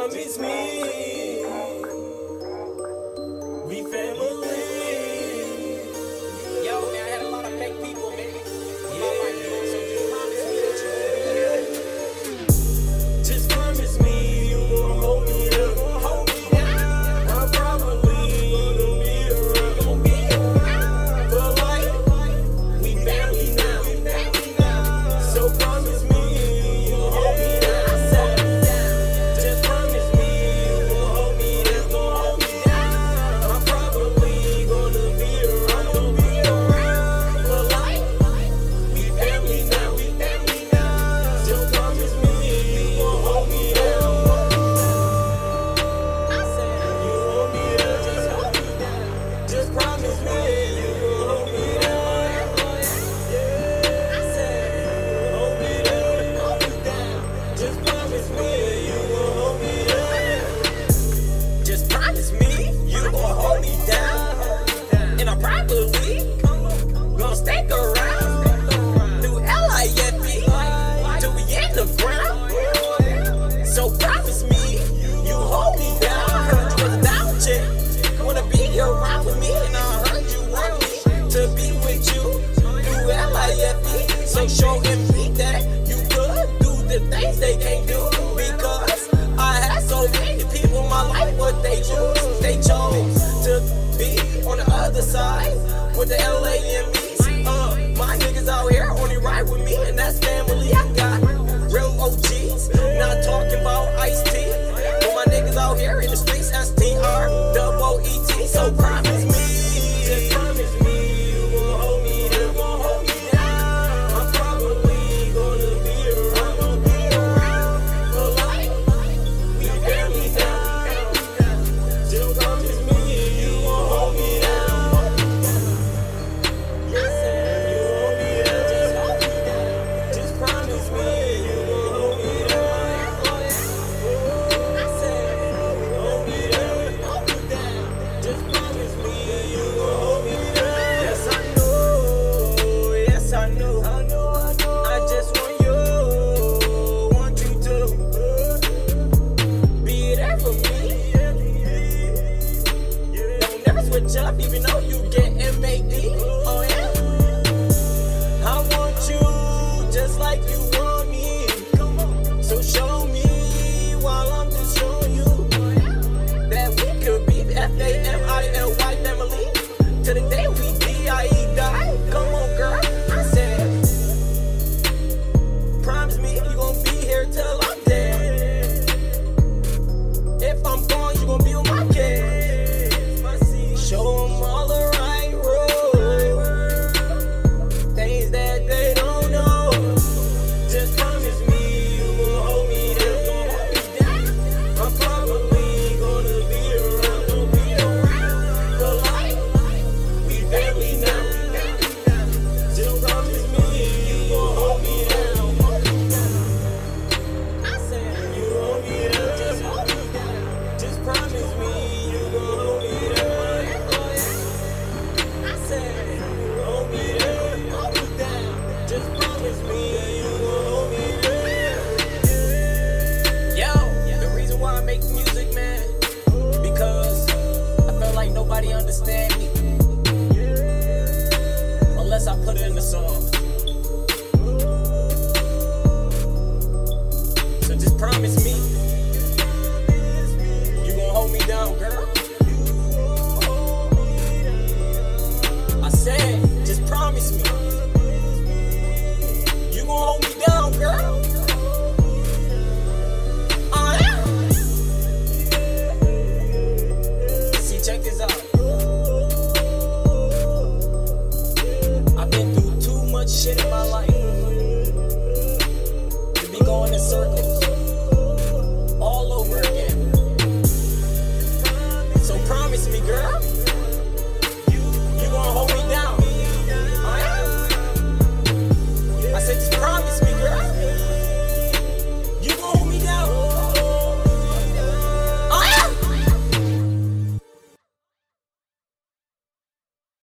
promise me. the LA I just want you, want you to uh, be there for me. Don't even though you get MAD. I'm gone, you gon' understand me. Unless I put it in the song. shit in my life. Mm-hmm. Mm-hmm. To be going in circles.